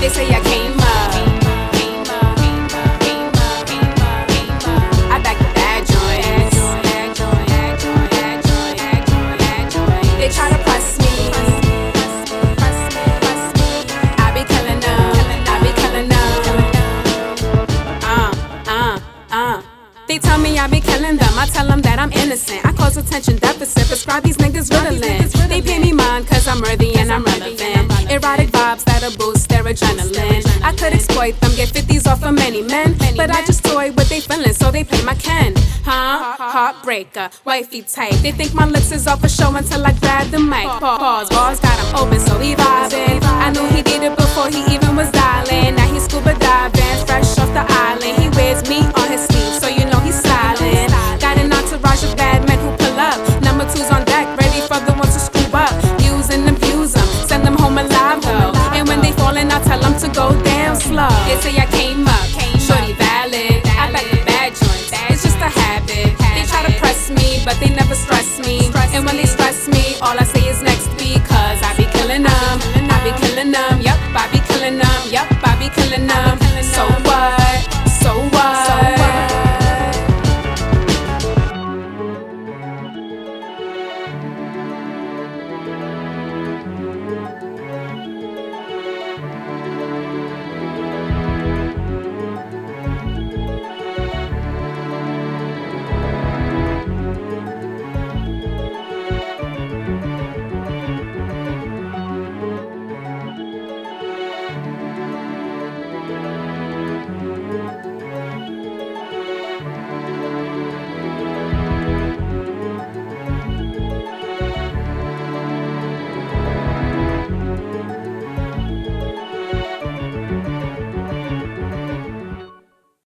They say I came up. I back the bad joints. They try to press me. I be killing them. I be killing them. Uh, uh, uh. They tell me I be killing them. I tell them that I'm innocent. I cause attention deficit. Prescribe these niggas Ritalin. They pay me mine cause I'm worthy and I'm relevant. Erotic vibes that'll boost their adrenaline. I could exploit them, get 50s off of many men. But I just toy with they feelings, so they play my Ken. Huh? Heartbreaker, wifey type. They think my lips is off a show until I grab the mic. Pause, bars got him open, so he vibing. I knew he did it before he even was dialing. ballin', I tell them to go down slow. They say I came up, came shorty valid. valid. I back the bad joints, bad it's just a habit. habit. They try to press me, but they never stress me. Stress and when they stress me, all I say is next week, cause I be killing them.